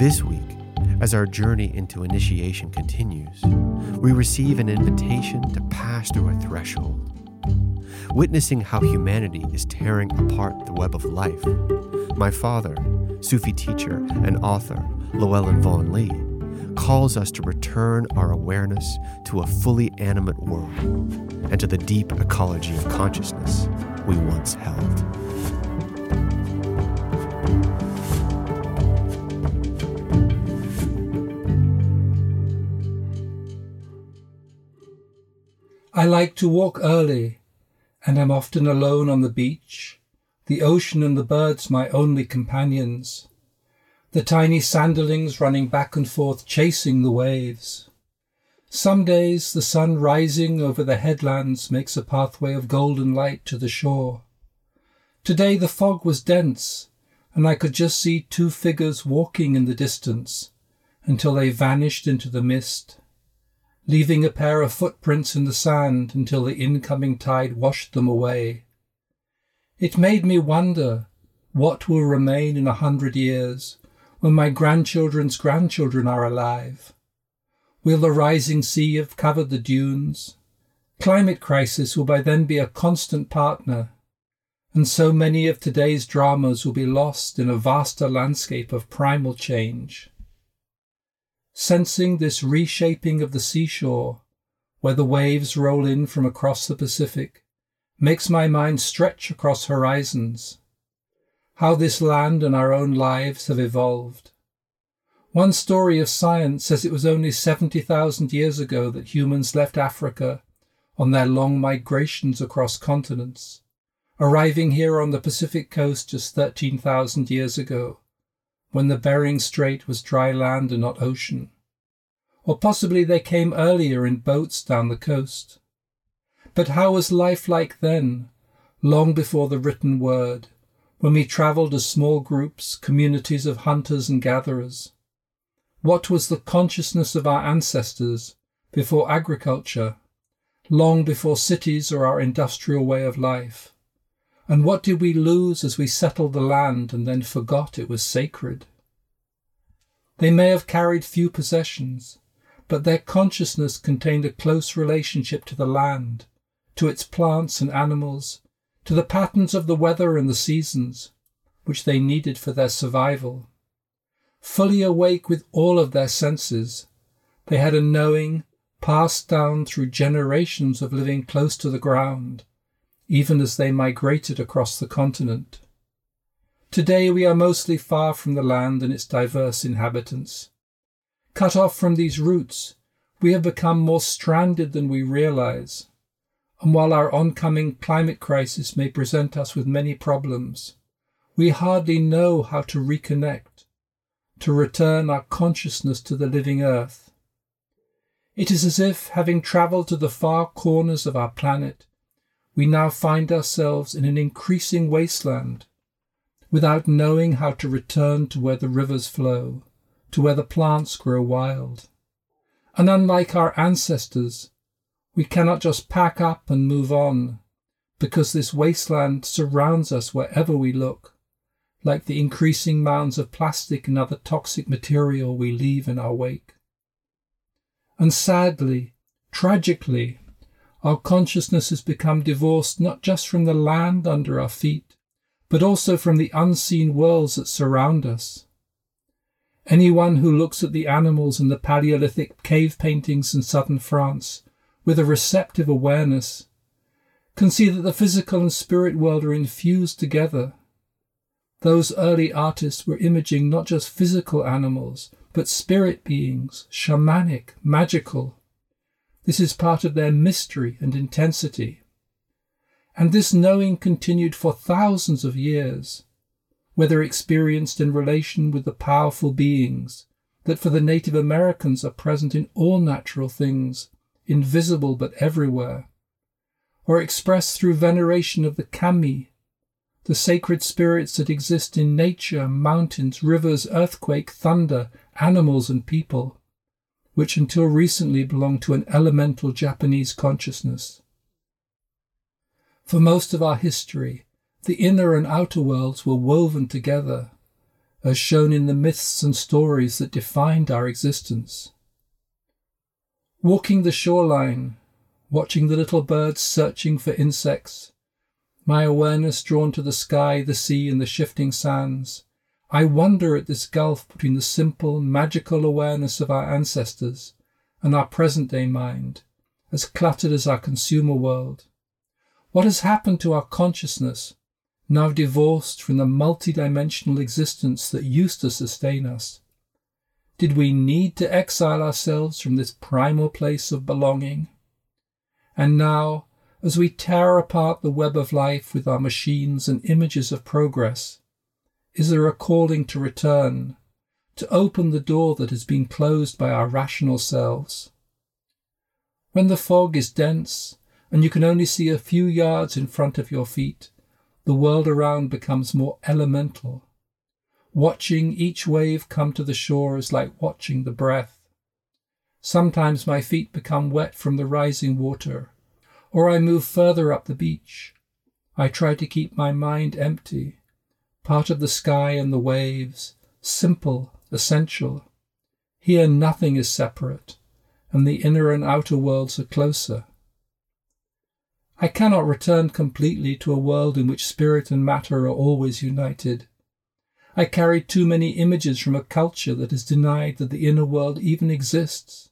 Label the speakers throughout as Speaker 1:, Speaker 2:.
Speaker 1: This week, as our journey into initiation continues, we receive an invitation to pass through a threshold. Witnessing how humanity is tearing apart the web of life, my father, Sufi teacher and author Llewellyn Vaughan Lee, calls us to return our awareness to a fully animate world and to the deep ecology of consciousness we once held.
Speaker 2: I like to walk early, and am often alone on the beach, the ocean and the birds my only companions, the tiny sanderlings running back and forth chasing the waves. Some days the sun rising over the headlands makes a pathway of golden light to the shore. Today the fog was dense, and I could just see two figures walking in the distance until they vanished into the mist leaving a pair of footprints in the sand until the incoming tide washed them away. It made me wonder what will remain in a hundred years when my grandchildren's grandchildren are alive. Will the rising sea have covered the dunes? Climate crisis will by then be a constant partner, and so many of today's dramas will be lost in a vaster landscape of primal change sensing this reshaping of the seashore, where the waves roll in from across the Pacific, makes my mind stretch across horizons. How this land and our own lives have evolved. One story of science says it was only 70,000 years ago that humans left Africa on their long migrations across continents, arriving here on the Pacific coast just 13,000 years ago when the Bering Strait was dry land and not ocean. Or possibly they came earlier in boats down the coast. But how was life like then, long before the written word, when we travelled as small groups, communities of hunters and gatherers? What was the consciousness of our ancestors before agriculture, long before cities or our industrial way of life? And what did we lose as we settled the land and then forgot it was sacred? They may have carried few possessions, but their consciousness contained a close relationship to the land, to its plants and animals, to the patterns of the weather and the seasons, which they needed for their survival. Fully awake with all of their senses, they had a knowing passed down through generations of living close to the ground, even as they migrated across the continent. Today we are mostly far from the land and its diverse inhabitants. Cut off from these roots, we have become more stranded than we realize. And while our oncoming climate crisis may present us with many problems, we hardly know how to reconnect, to return our consciousness to the living earth. It is as if, having travelled to the far corners of our planet, we now find ourselves in an increasing wasteland, without knowing how to return to where the rivers flow, to where the plants grow wild. And unlike our ancestors, we cannot just pack up and move on, because this wasteland surrounds us wherever we look, like the increasing mounds of plastic and other toxic material we leave in our wake. And sadly, tragically, our consciousness has become divorced not just from the land under our feet, but also from the unseen worlds that surround us. Anyone who looks at the animals in the Paleolithic cave paintings in southern France with a receptive awareness can see that the physical and spirit world are infused together. Those early artists were imaging not just physical animals, but spirit beings, shamanic, magical, this is part of their mystery and intensity. And this knowing continued for thousands of years, whether experienced in relation with the powerful beings that for the Native Americans are present in all natural things, invisible but everywhere, or expressed through veneration of the kami, the sacred spirits that exist in nature, mountains, rivers, earthquake, thunder, animals, and people, which until recently belonged to an elemental Japanese consciousness. For most of our history, the inner and outer worlds were woven together, as shown in the myths and stories that defined our existence. Walking the shoreline, watching the little birds searching for insects, my awareness drawn to the sky, the sea, and the shifting sands, I wonder at this gulf between the simple, magical awareness of our ancestors and our present day mind, as cluttered as our consumer world. What has happened to our consciousness, now divorced from the multidimensional existence that used to sustain us? Did we need to exile ourselves from this primal place of belonging? And now, as we tear apart the web of life with our machines and images of progress, is there a calling to return, to open the door that has been closed by our rational selves? When the fog is dense and you can only see a few yards in front of your feet, the world around becomes more elemental. Watching each wave come to the shore is like watching the breath. Sometimes my feet become wet from the rising water, or I move further up the beach. I try to keep my mind empty, part of the sky and the waves, simple, essential. Here nothing is separate, and the inner and outer worlds are closer. I cannot return completely to a world in which spirit and matter are always united. I carry too many images from a culture that has denied that the inner world even exists.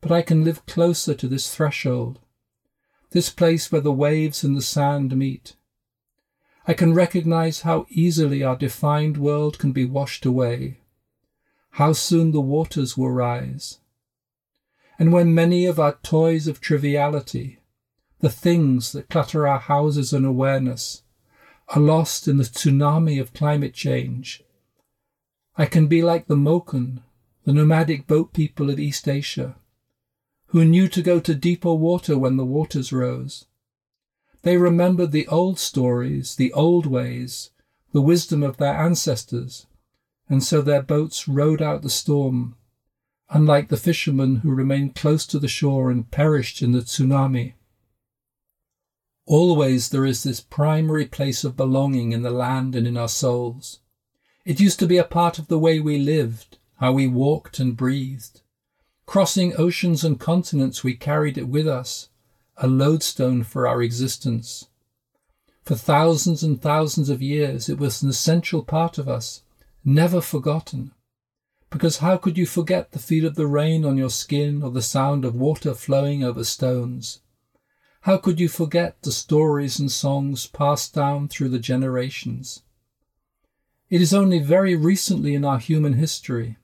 Speaker 2: But I can live closer to this threshold, this place where the waves and the sand meet. I can recognize how easily our defined world can be washed away, how soon the waters will rise. And when many of our toys of triviality, the things that clutter our houses and awareness are lost in the tsunami of climate change. I can be like the Moken, the nomadic boat people of East Asia, who knew to go to deeper water when the waters rose. They remembered the old stories, the old ways, the wisdom of their ancestors, and so their boats rode out the storm, unlike the fishermen who remained close to the shore and perished in the tsunami. Always there is this primary place of belonging in the land and in our souls. It used to be a part of the way we lived, how we walked and breathed. Crossing oceans and continents, we carried it with us, a lodestone for our existence. For thousands and thousands of years, it was an essential part of us, never forgotten. Because how could you forget the feel of the rain on your skin or the sound of water flowing over stones? How could you forget the stories and songs passed down through the generations? It is only very recently in our human history,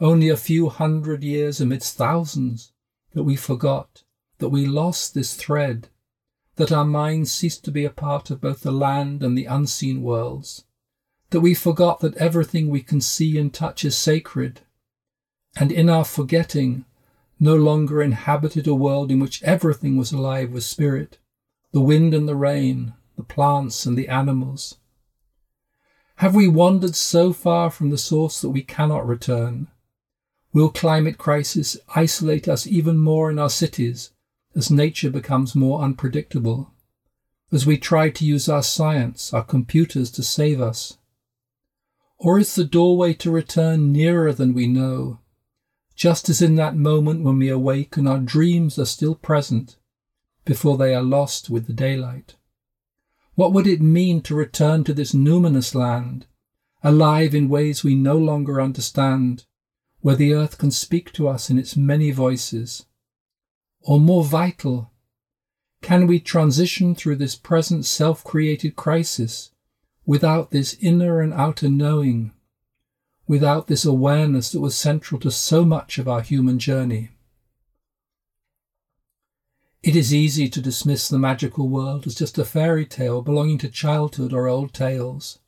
Speaker 2: only a few hundred years amidst thousands, that we forgot, that we lost this thread, that our minds ceased to be a part of both the land and the unseen worlds, that we forgot that everything we can see and touch is sacred, and in our forgetting, no longer inhabited a world in which everything was alive with spirit the wind and the rain, the plants and the animals. Have we wandered so far from the source that we cannot return? Will climate crisis isolate us even more in our cities as nature becomes more unpredictable? As we try to use our science, our computers to save us? Or is the doorway to return nearer than we know, just as in that moment when we awaken, our dreams are still present before they are lost with the daylight. What would it mean to return to this numinous land, alive in ways we no longer understand, where the earth can speak to us in its many voices? Or more vital, can we transition through this present self created crisis without this inner and outer knowing without this awareness that was central to so much of our human journey. It is easy to dismiss the magical world as just a fairy tale belonging to childhood or old tales.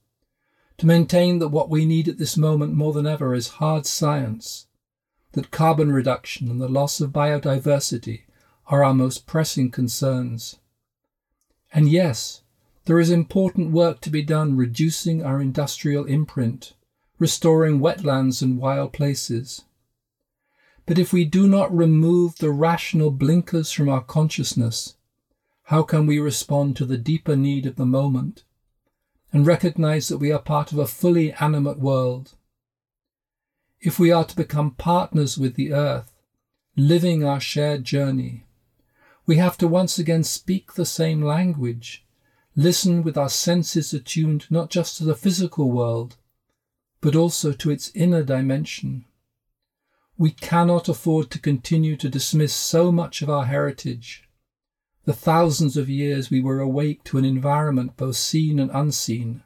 Speaker 2: to maintain that what we need at this moment more than ever is hard science, that carbon reduction and the loss of biodiversity are our most pressing concerns. And yes, there is important work to be done reducing our industrial imprint, restoring wetlands and wild places. But if we do not remove the rational blinkers from our consciousness, how can we respond to the deeper need of the moment and recognize that we are part of a fully animate world? If we are to become partners with the earth, living our shared journey, we have to once again speak the same language, listen with our senses attuned not just to the physical world, but also to its inner dimension. We cannot afford to continue to dismiss so much of our heritage, the thousands of years we were awake to an environment both seen and unseen.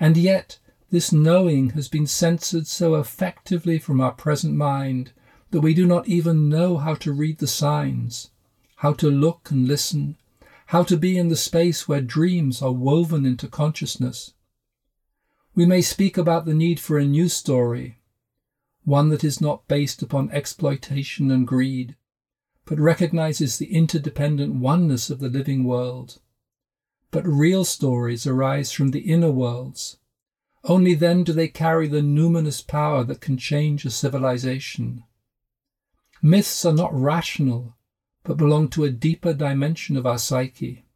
Speaker 2: And yet, this knowing has been censored so effectively from our present mind that we do not even know how to read the signs, how to look and listen, how to be in the space where dreams are woven into consciousness. We may speak about the need for a new story, one that is not based upon exploitation and greed, but recognizes the interdependent oneness of the living world. But real stories arise from the inner worlds. Only then do they carry the numinous power that can change a civilization. Myths are not rational, but belong to a deeper dimension of our psyche.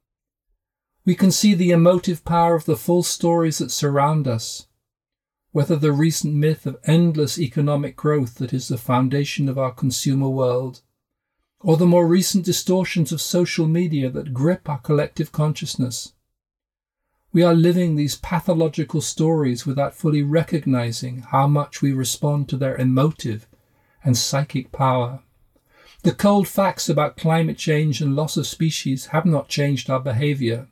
Speaker 2: We can see the emotive power of the full stories that surround us, whether the recent myth of endless economic growth that is the foundation of our consumer world, or the more recent distortions of social media that grip our collective consciousness. We are living these pathological stories without fully recognizing how much we respond to their emotive and psychic power. The cold facts about climate change and loss of species have not changed our behavior.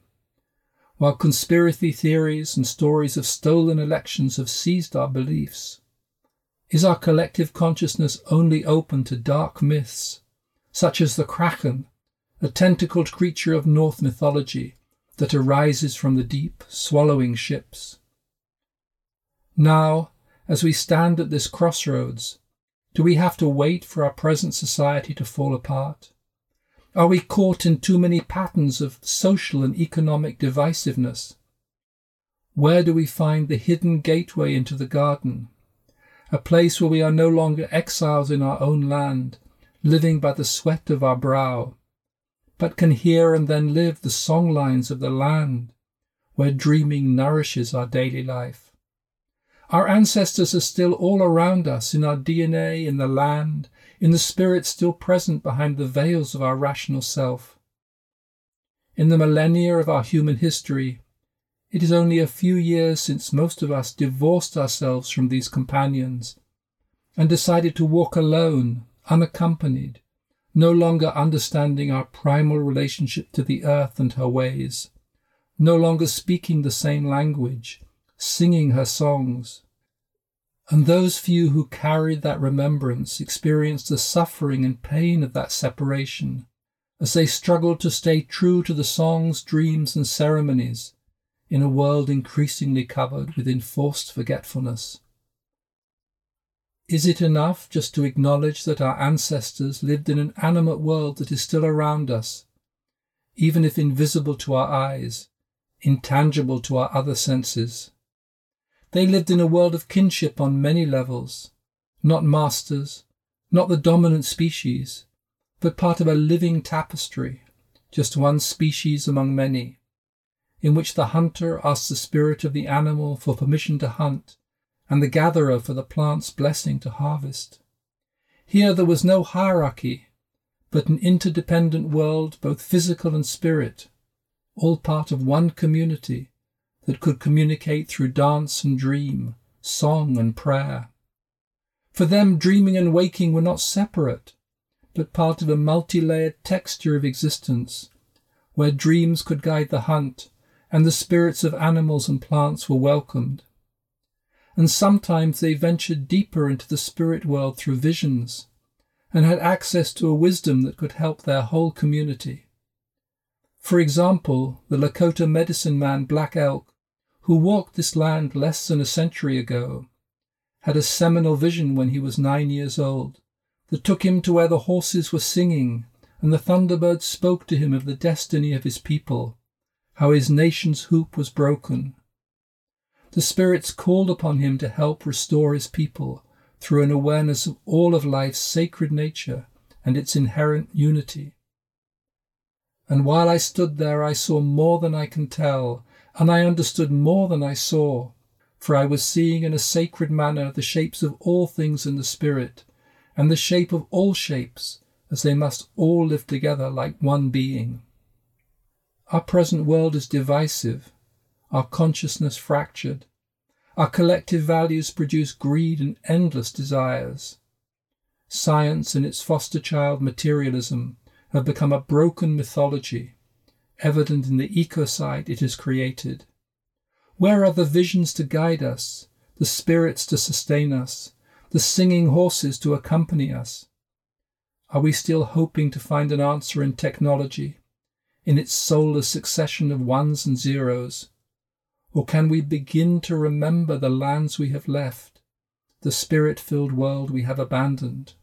Speaker 2: While conspiracy theories and stories of stolen elections have seized our beliefs, is our collective consciousness only open to dark myths, such as the Kraken, a tentacled creature of Norse mythology that arises from the deep, swallowing ships? Now, as we stand at this crossroads, do we have to wait for our present society to fall apart? Are we caught in too many patterns of social and economic divisiveness? Where do we find the hidden gateway into the garden? A place where we are no longer exiles in our own land, living by the sweat of our brow, but can hear and then live the songlines of the land, where dreaming nourishes our daily life. Our ancestors are still all around us in our DNA, in the land, in the spirit still present behind the veils of our rational self. In the millennia of our human history, it is only a few years since most of us divorced ourselves from these companions and decided to walk alone, unaccompanied, no longer understanding our primal relationship to the earth and her ways, no longer speaking the same language, singing her songs. And those few who carried that remembrance experienced the suffering and pain of that separation as they struggled to stay true to the songs, dreams, and ceremonies in a world increasingly covered with enforced forgetfulness. Is it enough just to acknowledge that our ancestors lived in an animate world that is still around us, even if invisible to our eyes, intangible to our other senses? They lived in a world of kinship on many levels, not masters, not the dominant species, but part of a living tapestry, just one species among many, in which the hunter asks the spirit of the animal for permission to hunt, and the gatherer for the plant's blessing to harvest. Here there was no hierarchy, but an interdependent world, both physical and spirit, all part of one community that could communicate through dance and dream, song and prayer. For them, dreaming and waking were not separate, but part of a multi layered texture of existence, where dreams could guide the hunt and the spirits of animals and plants were welcomed. And sometimes they ventured deeper into the spirit world through visions and had access to a wisdom that could help their whole community. For example, the Lakota medicine man Black Elk who walked this land less than a century ago, had a seminal vision when he was nine years old that took him to where the horses were singing and the thunderbirds spoke to him of the destiny of his people, how his nation's hoop was broken. The spirits called upon him to help restore his people through an awareness of all of life's sacred nature and its inherent unity. And while I stood there, I saw more than I can tell, and I understood more than I saw, for I was seeing in a sacred manner the shapes of all things in the Spirit, and the shape of all shapes, as they must all live together like one being. Our present world is divisive, our consciousness fractured. Our collective values produce greed and endless desires. Science and its foster child materialism have become a broken mythology, evident in the ecocide it has created. Where are the visions to guide us, the spirits to sustain us, the singing horses to accompany us? Are we still hoping to find an answer in technology, in its soulless succession of ones and zeros? Or can we begin to remember the lands we have left, the spirit filled world we have abandoned?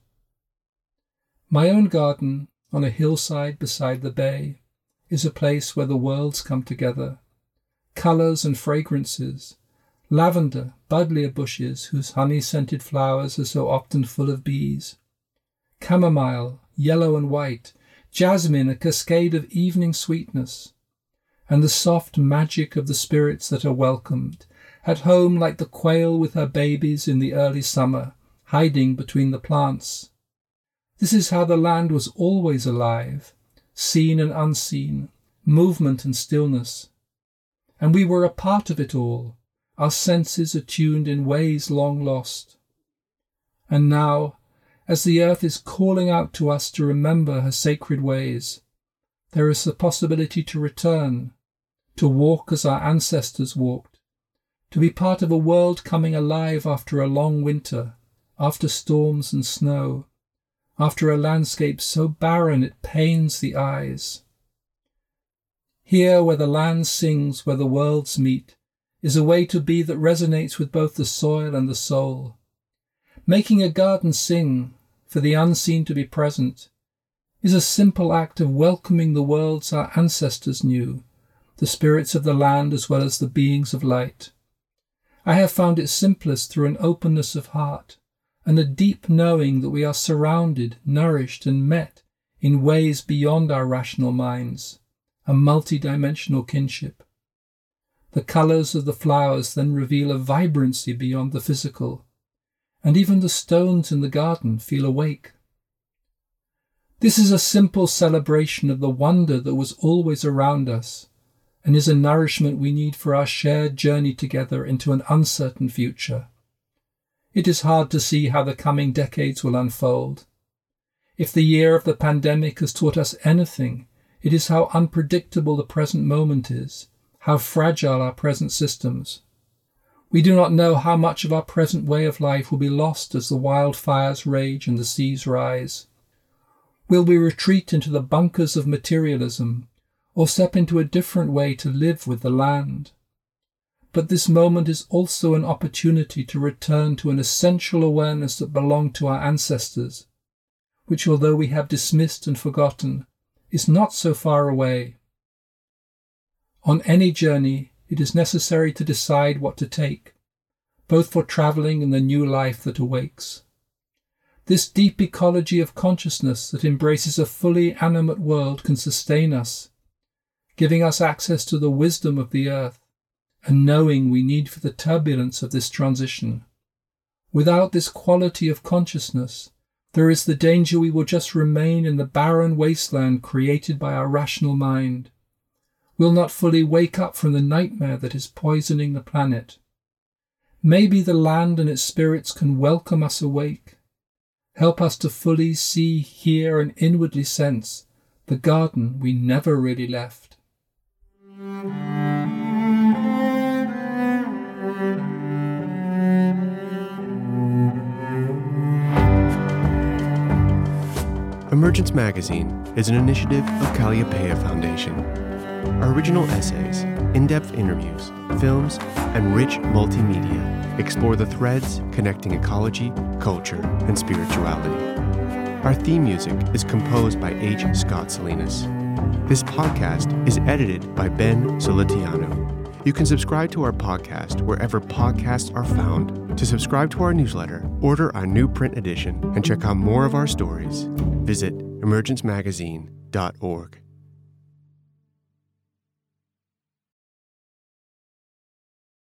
Speaker 2: My own garden on a hillside beside the bay, is a place where the worlds come together. Colours and fragrances, lavender, buddleia bushes whose honey scented flowers are so often full of bees, chamomile, yellow and white, jasmine, a cascade of evening sweetness, and the soft magic of the spirits that are welcomed, at home like the quail with her babies in the early summer, hiding between the plants this is how the land was always alive, seen and unseen, movement and stillness. And we were a part of it all, our senses attuned in ways long lost. And now, as the earth is calling out to us to remember her sacred ways, there is the possibility to return, to walk as our ancestors walked, to be part of a world coming alive after a long winter, after storms and snow, after a landscape so barren it pains the eyes. Here, where the land sings, where the worlds meet, is a way to be that resonates with both the soil and the soul. Making a garden sing, for the unseen to be present, is a simple act of welcoming the worlds our ancestors knew, the spirits of the land as well as the beings of light. I have found it simplest through an openness of heart, and a deep knowing that we are surrounded, nourished, and met in ways beyond our rational minds, a multidimensional kinship. The colours of the flowers then reveal a vibrancy beyond the physical, and even the stones in the garden feel awake. This is a simple celebration of the wonder that was always around us, and is a nourishment we need for our shared journey together into an uncertain future. It is hard to see how the coming decades will unfold. If the year of the pandemic has taught us anything, it is how unpredictable the present moment is, how fragile our present systems. We do not know how much of our present way of life will be lost as the wildfires rage and the seas rise. Will we retreat into the bunkers of materialism or step into a different way to live with the land? But this moment is also an opportunity to return to an essential awareness that belonged to our ancestors, which, although we have dismissed and forgotten, is not so far away. On any journey, it is necessary to decide what to take, both for travelling and the new life that awakes. This deep ecology of consciousness that embraces a fully animate world can sustain us, giving us access to the wisdom of the earth and knowing we need for the turbulence of this transition. Without this quality of consciousness, there is the danger we will just remain in the barren wasteland created by our rational mind. Will not fully wake up from the nightmare that is poisoning the planet. Maybe the land and its spirits can welcome us awake, help us to fully see, hear, and inwardly sense the garden we never really left.
Speaker 1: Emergence Magazine is an initiative of Kalliopeia Foundation. Our original essays, in depth interviews, films, and rich multimedia explore the threads connecting ecology, culture, and spirituality. Our theme music is composed by H. Scott Salinas. This podcast is edited by Ben Solitiano. You can subscribe to our podcast wherever podcasts are found. To subscribe to our newsletter, order our new print edition, and check out more of our stories, visit emergencemagazine.org.